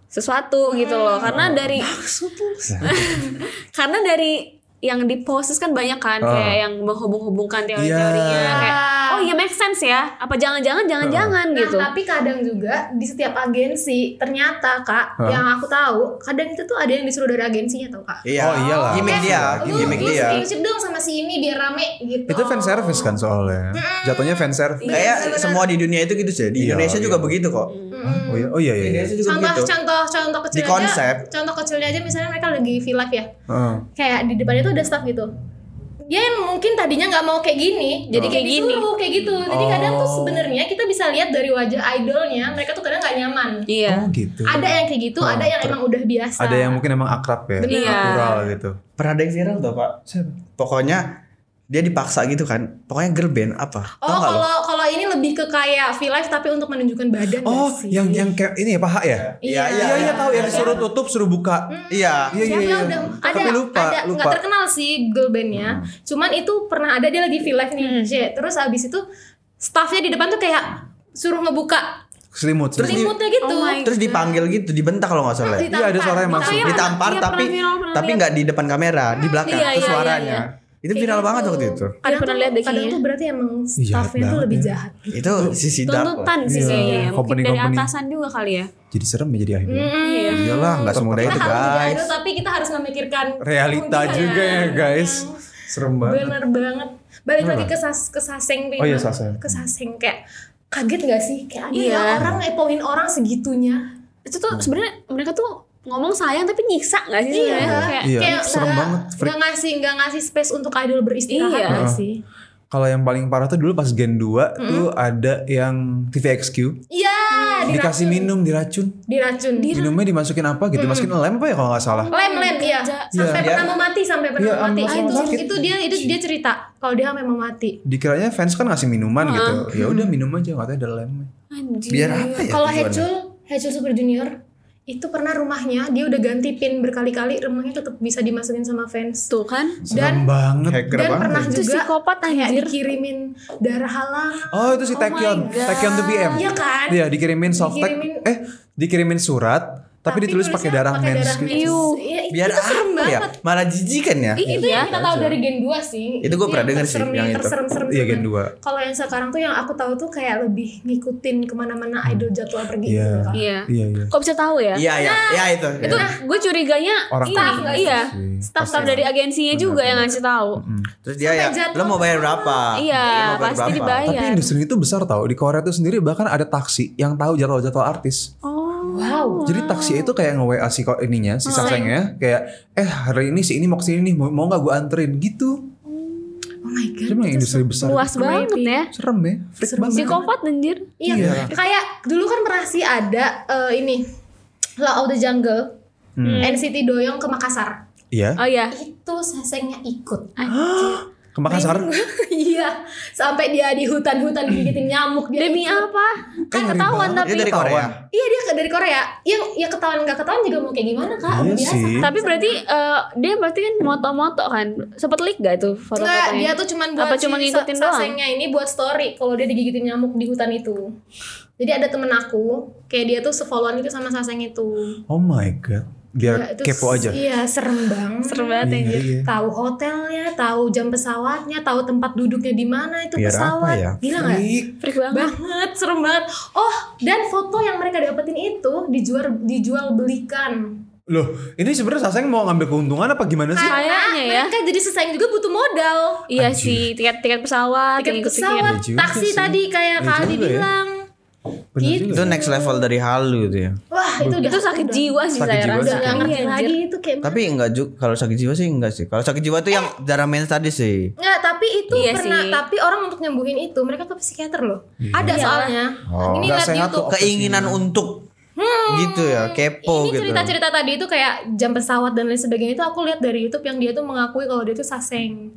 sesuatu gitu loh. Karena dari karena dari yang dipost kan banyak kan
Oh.
kayak yang menghubung-hubungkan teori-teorinya
Iya.
kayak oh iya make sense ya. Apa jangan-jangan jangan-jangan
Nah,
gitu.
tapi kadang juga di setiap agensi ternyata kak
Hah?
yang aku tahu kadang itu tuh ada yang disuruh dari agensinya tau kak.
Iya.
Oh, iyalah.
Gimmick dia, gimmick dia.
skinship dong sama si ini biar rame gitu.
Itu fan service kan soalnya. Jatuhnya fan service.
Kayak semua di dunia itu gitu sih. Di
Iya,
Indonesia
iya.
juga begitu kok.
Oh iya, oh iya iya. Iya.
Contoh contoh contoh kecil
Di konsep.
aja contoh kecilnya aja misalnya mereka lagi V live ya
Heeh.
kayak di depannya tuh ada staff gitu dia yang mungkin tadinya nggak mau kayak gini jadi kayak
gini.
disuruh kayak gitu jadi kadang tuh
Oh.
sebenarnya kita bisa lihat dari wajah idolnya mereka tuh kadang nggak nyaman
Iya.
Oh gitu.
ada yang kayak gitu ada yang emang udah biasa
Ada yang mungkin emang akrab ya,
Bener.
natural gitu.
Pernah ada yang viral tuh pak.
Siapa?
Pokoknya dia dipaksa gitu kan. Pokoknya girl band apa?
oh kalau kalau ini lebih ke kayak V live tapi untuk menunjukkan badan
Oh,
sih?
yang yang kayak ini ya paha ya?
iya
Iya,
Iya iya tahu yang disuruh tutup suruh buka.
Iya.
Iya iya iya.
udah ada
Tapi lupa
ada
lupa.
nggak terkenal sih girl bandnya cuman itu pernah ada dia lagi V live nih
Hmm.
J. terus abis itu staffnya di depan tuh kayak suruh ngebuka
Selimut.
Terus di-
selimutnya gitu
Oh
Terus dipanggil gitu, dibentak kalau nggak salah. ya.
Iya, ada suara yang masuk.
Iya,
Ditampar
iya,
tapi
pernah viral, pernah
tapi nggak di depan kamera, di belakang
Iya,
itu
iya,
suaranya. Itu viral banget waktu itu.
Kadang pernah
tuh,
lihat deh
kadang tuh berarti emang staffnya tuh lebih
ya.
jahat
Itu sisi dark.
Tuntutan sih
Iya,
kayaknya. Mungkin
company-
dari
company.
atasan juga kali ya.
Jadi serem ya jadi idol.
Iya.
Iyalah, nggak semudah
kita
itu guys.
idol tapi kita harus memikirkan
Realita juga ya guys. Serem banget.
bener banget balik lagi ke sas ke saseng.
Oh iya, Saseng.
ke saseng kayak kaget gak sih kayak ada
Iya.
ya orang ngepoin orang segitunya
Itu tuh sebenarnya mereka tuh ngomong sayang tapi nyiksa gak sih
Iya.
sebenarnya? Kayak
Iya,
kayak
serem banget, freak.
nggak ngasih nggak ngasih space untuk idol beristirahat
Iya.
nggak sih
Kalau yang paling parah tuh dulu pas Gen 2 tuh ada yang TVXQ
iya
dikasih minum diracun.
diracun
Minumnya dimasukin apa gitu? Masukin lem apa ya kalau nggak salah?
lem lem iya sampai
Iya.
pernah mau mati sampai pernah
Iya,
mau mati
sama-sama
itu
sakit.
itu dia itu dia cerita kalau dia memang mati
Dikiranya fans kan ngasih minuman gitu. Ya udah minum aja nggak tahu ada lemnya.
anjir.
Biar apa ya?
kalau? Hechul Hechul Super Junior itu pernah rumahnya dia udah ganti pin berkali-kali rumahnya tetap bisa dimasukin sama fans
Tuh kan.
Serem banget.
Hacker
dan
banget.
pernah
Itu
juga
psikopat
kayak
anjir.
dikirimin darah halal
Oh itu si
Oh
Taekyon,
God.
Taekyon 2PM.
Iya kan?
Iya dikirimin soft tag,
Dikirimin-
eh dikirimin surat, tapi, ditulis pakai darah mens
darah
gitu.
mens.
Iu.
Iya, itu,
Biar
itu serem
apa ya?
banget
Malah jijik kan ya?
Ih, itu
Iya.
yang kita tahu dari Gen 2 sih.
Itu gua pernah denger sih, yang itu.
terserem-serem
Iya. Gen 2.
Kalau yang sekarang tuh yang aku tahu tuh kayak lebih ngikutin ke mana-mana idol jadwal pergi
Iya.
gitu kan.
Iya.
Iya iya.
Kok bisa tahu ya?
Iya, iya, iya itu.
Itu gue curiganya
Orang
iya. Staff-staff dari agensinya juga yang ngasih tahu.
Terus dia ya, lo mau bayar berapa?
Iya, pasti dibayar.
Tapi industri itu besar tau. Di Korea itu sendiri bahkan ada taksi yang tahu jadwal-jadwal artis.
Oh.
Wow.
Jadi taksi itu kayak nge-WA si kok ininya, si sasengnya kayak eh hari ini si ini mau ke sini nih, mau, mau gak gue anterin gitu.
Oh my god.
Cuma yang industri besar
Luas
itu
banget ya.
serem ya, freak banget.
Psikopat anjir.
Iya.
Iya.
Kayak dulu kan pernah sih ada eh, ini Law of the Jungle. NCT Doyong ke Makassar.
Iya.
Oh iya.
Itu sasengnya ikut.
Anjir.
Ke Makassar.
iya. Sampai dia di hutan-hutan digigitin nyamuk dia.
Demi
ikut.
apa? Kan
ngeri
ketahuan
banget.
tapi.
Dia dari Korea.
Iya dia dari Korea. Yang ya ketahuan nggak ketahuan juga mau kayak gimana kak?
Iya
biasa.
sih.
Tapi berarti eh, dia berarti kan moto-moto kan. Sempet leak gak itu
Enggak,
foto-fotonya?
dia tuh cuman buat
Apa cuma
si
ngikutin doang?
sasengnya ini buat story kalau dia digigitin nyamuk di hutan itu. Jadi ada temen aku, kayak dia tuh sefollowan itu sama saseng itu.
Oh my god. Biar
Ya, itu
kepo aja.
Iya, serem banget.
Serem banget
Iya,
ya.
ngeri ya.
Tahu hotelnya, tahu jam pesawatnya, tahu tempat duduknya di mana itu
Biar apa
pesawat.
ya?
Gila nggak?
Freak.
Banget.
banget serem banget oh dan foto yang mereka dapetin itu dijual dijual belikan
Loh, ini sebenarnya Saseng mau ngambil keuntungan apa gimana sih?
Kayaknya ya.
mereka jadi sesaing juga butuh modal
Iya sih, tiket-tiket pesawat,
tiket
yang ikut-ikut.
pesawat
Iya
taksi
sih.
tadi kayak
Iya
Kak
juga ya.
bilang
Bener
Gitu.
Itu next level dari halu itu ya.
wah itu udah
Itu sakit
udah-
jiwa sih
Sakit
saya
jiwa
rasa.
sih.
udah nggak ngerti
Iya,
lagi
anjir.
itu kayak
Tapi enggak juga kalau sakit jiwa sih enggak sih. Kalau sakit jiwa tuh yang darah mens tadi sih.
Nggak, tapi itu
Iya
pernah
sih.
tapi orang untuk nyembuhin itu mereka ke psikiater loh ada
Iya.
soalnya
Oh.
ini lihat YouTube
tuh.
Keinginan untuk gitu ya, kepo
ini
gitu.
cerita-cerita tadi itu kayak jam pesawat dan lain sebagainya itu aku lihat dari YouTube yang dia tuh mengakui kalau dia tuh saseng.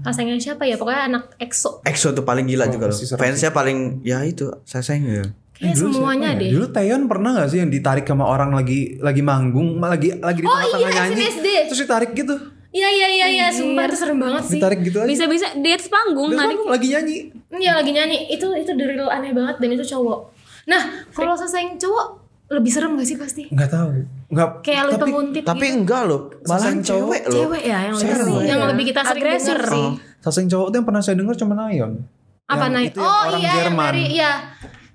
Sasengnya siapa ya? Pokoknya anak EXO.
EXO tuh paling gila
Oh,
juga loh. Fansnya paling ya itu saseng ya.
Kayak
Eh, dulu
semuanya
ya?
deh.
Dulu Taeyeon pernah gak sih yang ditarik sama orang lagi lagi manggung, lagi lagi di
Oh
tengah-tengah
iya,
nyanyi,
SNSD.
terus ditarik gitu,
Iya iya iya iya, sumpah itu serem banget sih.
ditarik gitu aja.
Bisa-bisa di atas panggung narik.
manggung, lagi nyanyi.
Iya lagi nyanyi. Itu itu the real aneh banget dan itu cowok. Nah, kalau saseng cowok lebih serem gak sih pasti?
Nggak tahu, nggak.
Kayak lu
tapi
penguntit
Tapi
gitu.
enggak loh,
cowok.
cewek loh.
Cewek ya yang lebih
Cewek.
yang lebih kita sering
Agresor sih.
Saseng cowok tuh yang pernah saya dengar cuma Nayeon.
Apa Nayon? Oh
orang
iya yang
Jerman.
dari iya.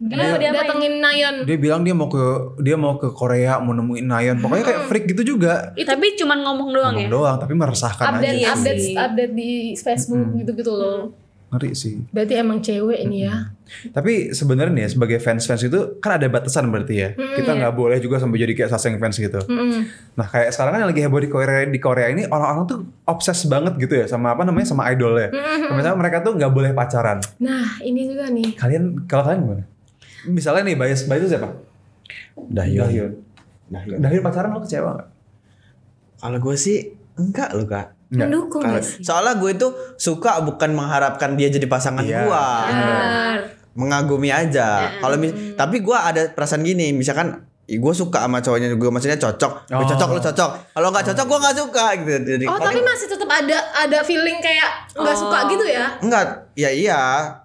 Dia,
dia
datengin Nayon.
Dia bilang dia mau ke dia mau ke Korea mau nemuin Nayeon. Pokoknya kayak freak gitu juga.
Tapi cuman ngomong doang
Ngomong
ya.
doang tapi meresahkan
update
aja.
update
sih.
update di Facebook gitu-gitu loh.
Ngeri sih.
Berarti emang cewek ini ya.
Tapi sebenarnya sebagai fans-fans itu kan ada batasan berarti ya. Kita nggak boleh juga sampai jadi kayak saseng fans gitu.
Mm-mm.
Nah kayak sekarang kan yang lagi heboh di Korea di Korea ini orang-orang tuh obses banget gitu ya sama apa namanya sama idolnya. Misalnya mereka tuh nggak boleh pacaran.
Nah ini juga nih.
Kalian kalau kalian gimana? Misalnya nih bias bias itu siapa?
Dahyun.
Dahyun.
Dahyun.
Dahyun pacaran lo kecewa nggak?
Kalau gue sih enggak loh kak.
Mendukung gak sih?
soalnya gue tuh suka bukan mengharapkan dia jadi pasangan
Iya.
gua.
Benar.
Mengagumi aja. Kalau mis- tapi gua ada perasaan gini, misalkan gue suka sama cowoknya gue maksudnya cocok, Gue
Oh.
cocok lu cocok. Kalau nggak cocok gue nggak suka gitu. Jadi
Oh tapi masih tetap ada ada feeling kayak nggak suka gitu ya?
Enggak, ya iya.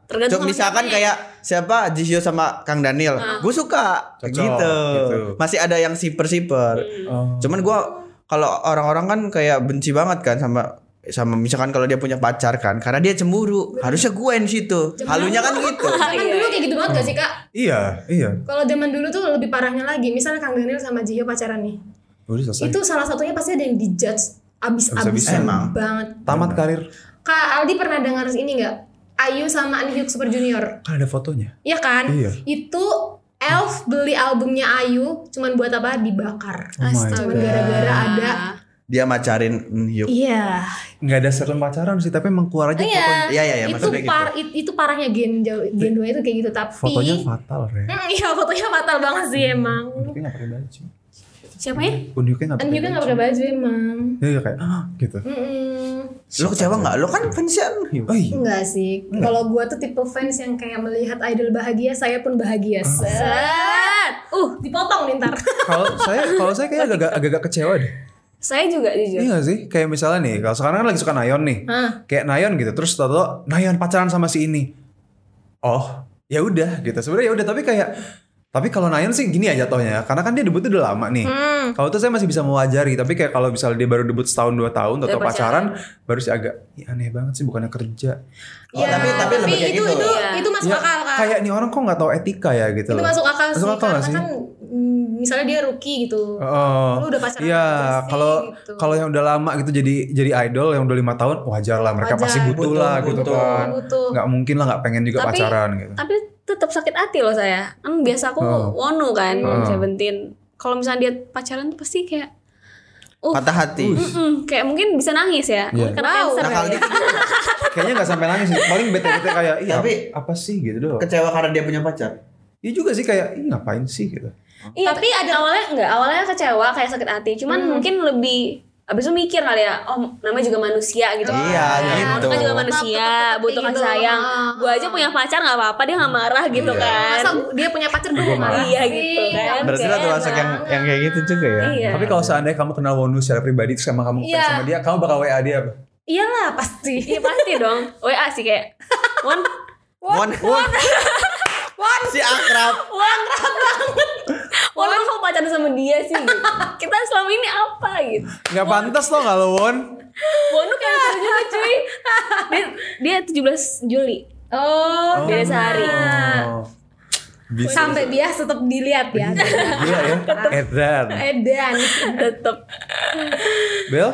Tergantung sama
misalkan
siapanya.
kayak siapa Jisoo sama Kang Daniel, gue suka
Cocok,
gitu.
gitu.
Masih ada yang siper-siper.
Oh.
Cuman gue kalau orang-orang kan kayak benci banget kan sama sama misalkan kalau dia punya pacar kan karena dia cemburu harusnya gue yang situ halunya kan gitu
Zaman dulu kayak gitu banget gak sih kak?
Iya, iya.
Kalau zaman dulu tuh lebih parahnya lagi. Misalnya Kang Daniel sama Jihyo pacaran nih.
Udah selesai.
Itu salah satunya pasti ada yang dijudge
Abis-abisan.
abis-abisan
Emang.
banget.
Tamat karir
Kak Aldi pernah dengar ini nggak? Ayu sama Anhyuk Super Junior.
kan ada fotonya.
Iya kan?
Iya.
Itu Elf beli albumnya Ayu cuman buat apa? Dibakar.
Oh
gara-gara ada
dia macarin Hyuk
Iya.
Nggak ada serem pacaran sih, tapi emang keluar aja
Iya.
fotonya.
Iya, iya, iya,
itu
maksudnya gitu.
par it- itu parahnya gen jauh- gen 2 itu kayak gitu tapi
Fotonya fatal, Re.
Hmm, iya fotonya fatal banget sih emang.
Unhyuknya nggak pakai baju.
Siapa ya?
Unhyuknya nggak pakai
Anhyuk kan nggak pakai baju emang.
Iya iya, kayak ah, gitu.
Mm-mm.
lo kecewa nggak lo kan fansnya Hyuk
Oh iya.
Enggak sih. Kalau gua tuh tipe fans yang kayak melihat idol bahagia, saya pun bahagia. Set. Uh, dipotong nih ntar.
Kalau saya kalau saya kayak agak agak kecewa deh.
Saya juga jujur.
Iya gak sih? Kayak misalnya nih, kalau sekarang kan lagi suka Nayon nih.
Hah.
Kayak Nayon gitu, terus tau Nayon pacaran sama si ini. Oh, ya udah gitu. Sebenarnya ya udah, tapi kayak tapi kalau Nayon sih gini aja tohnya, karena kan dia debutnya udah lama nih.
Hmm.
Kalau itu saya masih bisa mewajari, tapi kayak kalau misalnya dia baru debut setahun dua tahun atau pacaran, baru sih agak "Ih, aneh banget sih bukannya kerja.
Oh, tapi- tapi lebih kayak
itu,
gitu.
Itu,
Iya.
itu masuk
Ya,
akal kan.
kayak nih orang kok nggak tahu etika ya gitu.
itu
loh.
masuk akal sih.
Masuk akal nggak
karena
sih?
kan misalnya dia rookie gitu.
Oh,
Lu udah pacaran
Iya,
sih,
kalau
gitu.
kalau yang udah lama gitu jadi jadi idol yang udah lima tahun wajar lah mereka
Wajar.
pasti butuh,
Butuh,
lah gitu
butuh.
kan.
Butuh.
Nggak mungkin lah nggak pengen juga
Tapi-
pacaran gitu.
Tapi tetap sakit hati loh saya. Kan biasa aku
Oh.
wonu kan,
Oh.
Seventeen. Kalau misalnya dia pacaran tuh pasti kayak uh,
patah hati
mm-mm, kayak mungkin bisa nangis ya.
Iya.
Karena
Wow.
cancer
nakal
ya.
dikit
Kayaknya nggak sampai nangis sih. Paling bete-bete kayak iya
Tapi-
apa sih gitu doang.
kecewa karena dia punya pacar
Iya juga sih kayak Ih, ngapain sih gitu.
Iya, tapi ada awalnya enggak, awalnya kecewa kayak sakit hati. Cuman
Hmm.
mungkin lebih abis itu mikir kali ya, oh namanya juga manusia gitu.
Iya, gitu.
Itu kan juga manusia, butuh
tetap
kasih
gitu.
sayang.
Ah.
Gue aja punya pacar nggak apa-apa, dia nggak marah gitu
Iya.
kan.
Masa dia punya pacar gue mau marah
Iya gitu kan.
berarti
Kayak
termasuk yang yang kayak gitu juga ya
Iya.
Tapi kalau seandainya kamu kenal Wonu secara pribadi terus sama kamu
Iya.
sama dia, kamu bakal WA dia apa?
Iyalah pasti.
Iya pasti dong. WA sih kayak Wan,
One, one. Si akrab
Won kok kamu pacaran sama dia sih gitu. Kita selama ini apa gitu
Nggak pantas tau nggak lo Won?
Won tuh kayak seru juga cuy Dia, dia 17 Juli
Oh,
Beda sehari
Oh. Bisa.
sampai bias tetap dilihat ya.
Gila ya. Edan.
Edan.
Tetep
Bel,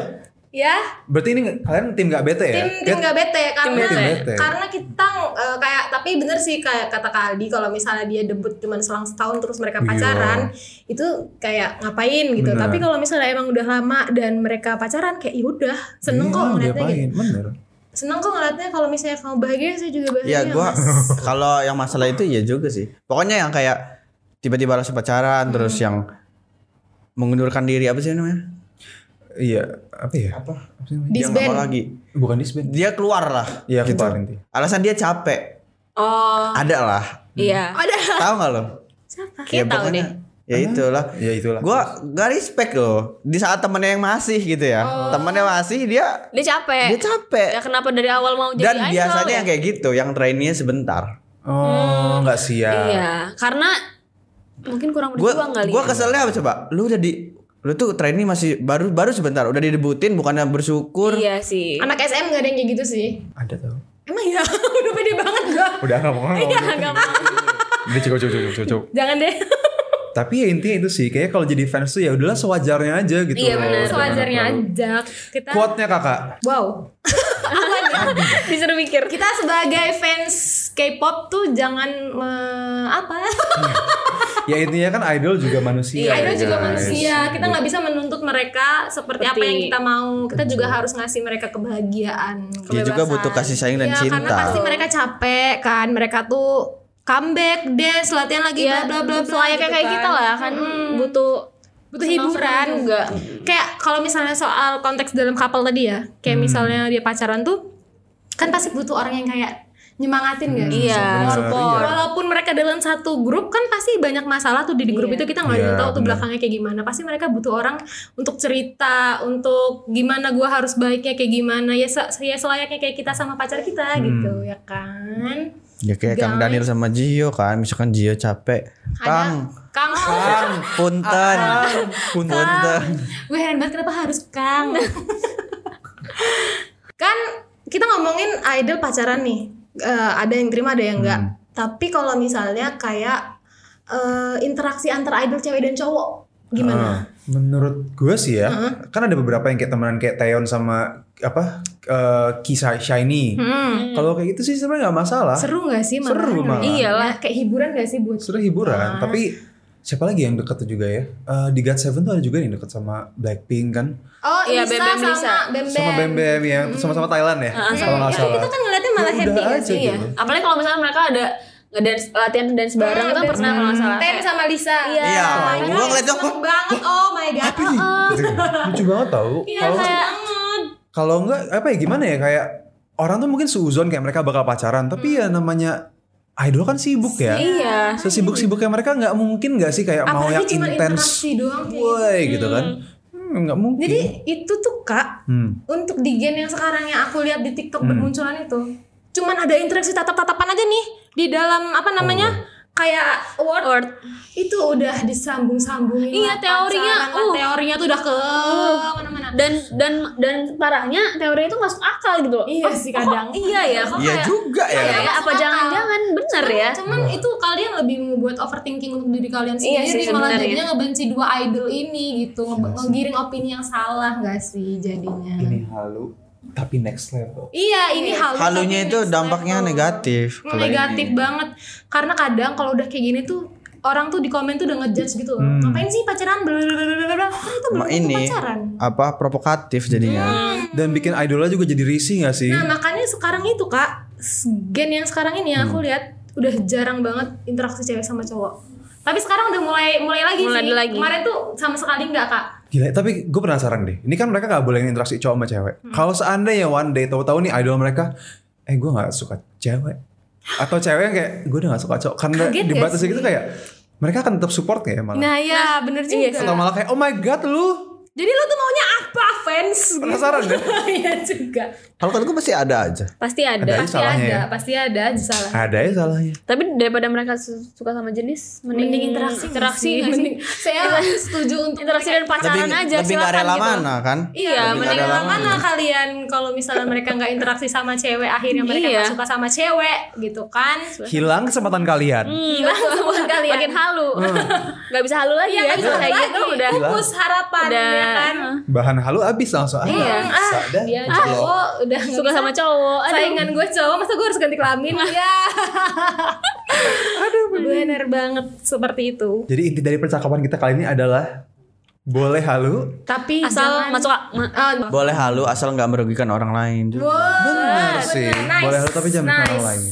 ya,
berarti ini kalian tim gak bete ya?
tim tim nggak bete karena
Tim bete.
karena kita eh, kayak tapi bener sih kayak kata Kak Aldi kalau misalnya dia debut cuma selang setahun terus mereka
Iya.
pacaran itu kayak ngapain gitu.
Bener.
Tapi kalau misalnya emang udah lama dan mereka pacaran kayak ya udah seneng
Iya,
kok ngeliatnya gitu.
Bener.
Seneng kok ngeliatnya kalau misalnya kamu bahagia saya juga bahagia.
Ya gua kalau yang masalah itu ya juga sih. Pokoknya yang kayak tiba-tiba langsung pacaran terus yang mengundurkan diri apa sih namanya?
Iya, apa ya?
Apa?
Apa
Disband.
lagi.
Bukan disband.
Dia keluar lah.
Iya,
gitu.
keluar inti.
Alasan dia capek.
Oh
Ada lah.
Iya
Ada
Tahu nggak lo?
siapa?
Kita tahu
pokoknya,
deh.
Ya itulah.
Ya itulah.
Gua gak respect loh. Di saat temennya yang masih gitu ya. Temennya masih dia
Dia capek
dia capek.
Ya kenapa dari awal mau jadi
Dan
idol
biasanya
ya?
yang kayak gitu, yang trainee sebentar.
Oh, nggak siap.
Iya Karena Mungkin kurang
Gua
berjuang kali
gua
ya.
keselnya apa coba? Lu udah di lu tuh trainee masih baru baru sebentar udah didebutin bukannya bersyukur.
Iya sih
Anak SM gak ada yang kayak gitu sih.
Ada tau.
Emang ya udah pede banget gua.
Udah nggak mau.
Iya gak mau
Udah cukup cukup cukup cukup.
Jangan deh.
Tapi ya intinya itu sih, kayak kalau jadi fans tuh ya udahlah sewajarnya aja gitu.
Iya.
Jangan
Sewajarnya aja. Kita
Quote-nya kakak.
wow.
Disuruh mikir
Kita sebagai fans K-pop tuh jangan me- apa?
Ya intinya kan idol juga manusia.
Iya,
Idol
ya,
juga
guys.
manusia. Kita nggak bisa menuntut mereka seperti apa
Seperti-
yang kita mau. Kita juga harus ngasih mereka kebahagiaan.
Dia juga
kebebasan.
butuh kasih sayang dan
Iya,
cinta.
Karena pasti mereka capek kan. Mereka tuh comeback, dance, latihan lagi
ya
bla bla bla
selayaknya
gitu
kayak
kan.
kita lah kan butuh
butuh
senang-senang
hiburan
juga
kayak kalau misalnya soal konteks dalam couple tadi ya kayak
Hmm.
misalnya dia pacaran tuh kan pasti butuh orang yang kayak nyemangatin gak sih?
Iya, support.
iya.
Walaupun mereka dalam satu grup kan pasti banyak masalah tuh di, di grup
Iya.
itu kita nggak ada
Iya,
tahu tuh belakangnya kayak gimana. Pasti mereka butuh orang untuk cerita, untuk gimana gua harus baiknya kayak gimana ya, se- ya selayaknya kayak kita sama pacar kita
Hmm.
gitu ya kan.
Ya kayak Kang. Daniel sama Gio kan, misalkan Gio capek. Kang,
Kang,
Kang, punten. Punten.
gue heran banget kenapa harus Kang. kan kita ngomongin idol pacaran nih, Eh, ada yang terima ada yang enggak.
Hmm.
Tapi kalau misalnya kayak eh, interaksi antar idol cewek dan cowok gimana?
Ah, menurut gue sih ya, kan ada beberapa yang kayak temenan kayak Taeyeon sama apa eh, Kisah Shiny.
Hmm.
Kalau kayak gitu sih sebenarnya nggak masalah.
Seru gak sih malah?
Seru malah.
Iyalah.
Ya, kayak hiburan gak sih buat
Sudah hiburan, tapi siapa lagi yang deket tuh juga ya? Eh, di God Seven tuh ada juga yang deket sama Blackpink kan,
Oh
Iya,
Lisa
Bem Bem
sama
Lisa.
Bem Bem.
sama Bem Bem yang sama-sama Thailand ya, kalau nggak salah.
Itu kan ngeliatnya malah
Ya
happy
aja
sih?
iya
gitu.
apalagi kalau misalnya mereka ada ngedance latihan dance bareng itu pernah kalau nggak salah
Tem sama Lisa.
Iya.
Iya,
God,
ngeliatnya
seneng banget. Oh my god.
Gitu. Lucu banget tau.
Iya kayak
kalau nggak apa ya gimana ya kayak orang tuh mungkin seuzon kayak mereka bakal pacaran, tapi ya namanya idol kan sibuk ya.
iya
Sesibuk-sibuknya mereka nggak mungkin nggak sih kayak mau yang
apalagi
intens, woi gitu kan? Hmm, mungkin.
Jadi itu tuh kak
Hmm.
untuk di gen yang sekarang yang aku lihat di TikTok bermunculan itu, cuman ada interaksi tatap-tatapan aja nih di dalam apa namanya kayak word
Word.
itu udah disambung-sambungin.
Iya, teorinya, uh.
teorinya tuh udah ke mana-mana.
dan dan dan parahnya teori itu masuk akal gitu loh
Iya
Oh,
sih kadang.
iya ya kok
Iya
kayak
juga ya.
Iya,
Masuk
apa jangan-jangan bener ya
Cuman itu kalian lebih membuat overthinking untuk diri kalian
Iya
sendiri
sih,
malah jadinya ngebenci dua idol ini gitu, nge- ngegiring opini yang salah gak sih jadinya?
Ini halu tapi next level.
Iya, ini halu.
Halunya itu dampaknya
level.
negatif. kalau
Negatif
ini.
banget. Karena kadang kalau udah kayak gini tuh orang tuh di komen tuh udah ngejudge gitu loh.
Hmm.
Ngapain sih pacaran? Blablabla. Kan itu belum
ini
pacaran.
apa provokatif jadinya.
Dan bikin idolnya juga jadi risih gak sih?
Nah, makanya sekarang itu, Kak, gen yang sekarang ini yang aku
Hmm.
lihat udah jarang banget interaksi cewek sama cowok. Tapi sekarang udah mulai mulai lagi
Mulai
sih.
lagi.
Kemarin tuh sama sekali enggak, Kak.
Gila, tapi gue penasaran deh. Ini kan mereka gak boleh interaksi cowok sama cewek.
Hmm.
Kalau seandainya one day tahu-tahu nih idol mereka, eh gue gak suka cewek. Atau cewek yang kayak gue udah gak suka cowok. Karena
Kaget gak
dibatasi gitu kayak mereka akan tetap support kayak malah.
Nah, ya bener juga.
Atau malah kayak oh my god lu
Jadi lu tuh maunya apa fans?
Penasaran deh.
Iya juga.
Kalau kan gue masih ada aja.
Pasti ada.
Ada.
Pasti
salahnya
ada,
ya?
pasti ada aja salah.
Ada ya salahnya.
Tapi daripada mereka su- suka sama jenis, mending,
Mending interaksi,
interaksi sih?
Mending- Saya setuju untuk
Interaksi dan pacaran
Lebih
aja
lebih nggak
silakan
rela
gitu.
mana kan?
Iya,
Lebih nggak
mending
rela
mana kalian kalau misalnya mereka nggak interaksi sama cewek akhirnya mereka
Iya.
nggak suka sama cewek gitu kan
Hilang kesempatan kalian.
hilang kesempatan kalian
Makin halu. Nggak bisa halu lagi
Iya,
ya.
nggak bisa
Kayak
lagi.
gitu udah.
pupus harapan
Udah.
Ya kan
Bahan halu habis langsung. Ah,
Iya.
dah.
dia cowok udah nggak
Suka
bisa.
sama cowok. Aduh.
saingan gue cowok masa gue harus ganti kelamin ya aduh bener banget seperti itu
Jadi inti dari percakapan kita kali ini adalah boleh halu.
tapi
Asal
jangan-
masuk ma-
Ah,
Boleh halu asal nggak merugikan orang lain juga.
wow,
Benar sih.
nice,
Boleh halu tapi jangan bikin orang
nice.
lain.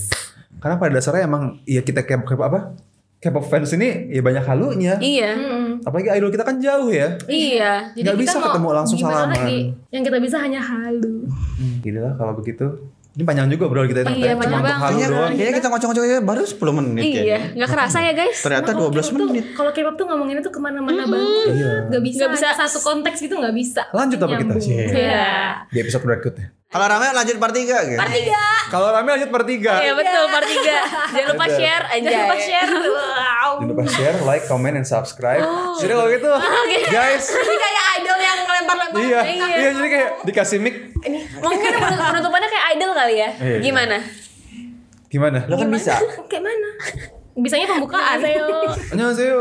Karena pada dasarnya emang ya kita kayak apa? K-pop fans ini ya banyak halunya.
Iya.
Mm-mm.
Apalagi idol kita kan jauh ya.
Iya.
Nggak bisa
kita mau
ketemu langsung salaman.
lagi? Yang kita bisa hanya halu.
Hmm, gitu lah kalau begitu. Ini panjang juga bro kita
Iya,
Cuma
panjang
untuk
banget.
halu
Kayaknya,
doang.
kayaknya kita ngocok-ngocok aja baru 10 menit
Iya.
kayaknya.
Nggak kerasa ya guys.
Ternyata
Nah, kalau
12
K-pop tuh-
menit.
Kalau K-pop tuh ngomonginnya tuh ke mana-mana banget.
Iya.
Gak bisa,
Nggak bisa.
satu konteks gitu gak bisa.
Lanjut apa kita? Iya.
Iya.
Di episode berikutnya.
Kalau rame lanjut part 3 gitu.
Part tiga.
Kalau rame lanjut per tiga.
Iya betul part 3. Jangan lupa share aja.
Jangan lupa share. Wow.
Jangan lupa share, like, comment, and subscribe.
Oh.
Jadi kalau gitu, guys.
Ini kayak idol yang ngelempar-lempar.
Iya, iya, jadi kayak dikasih mic.
Mungkin penut- penutupannya kayak idol kali ya.
Iya.
Gimana?
Gimana?
Lo kan bisa.
Kayak mana? Bisanya pembukaan.
Ayo.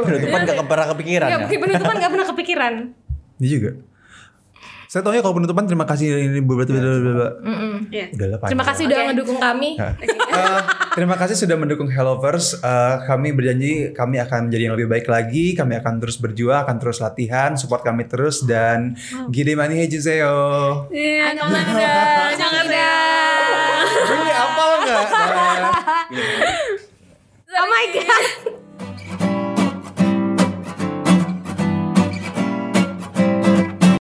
Penutupan gak pernah kepikiran ya.
penutupan gak pernah kepikiran.
Ini juga. Saya taunya kalau penutupan terima kasih ini beberapa
Iya.
Udahlah panjang.
Terima kasih udah
Oke.
ngedukung kami.
Nah, eh, terima kasih sudah mendukung Hellovers. Eh, kami berjanji kami akan menjadi yang lebih baik lagi. Kami akan terus berjuang, akan terus latihan, support kami terus dan gide mani hejuseyo.
Iya. Kamsahamnida.
Ini apa enggak?
Oh my god.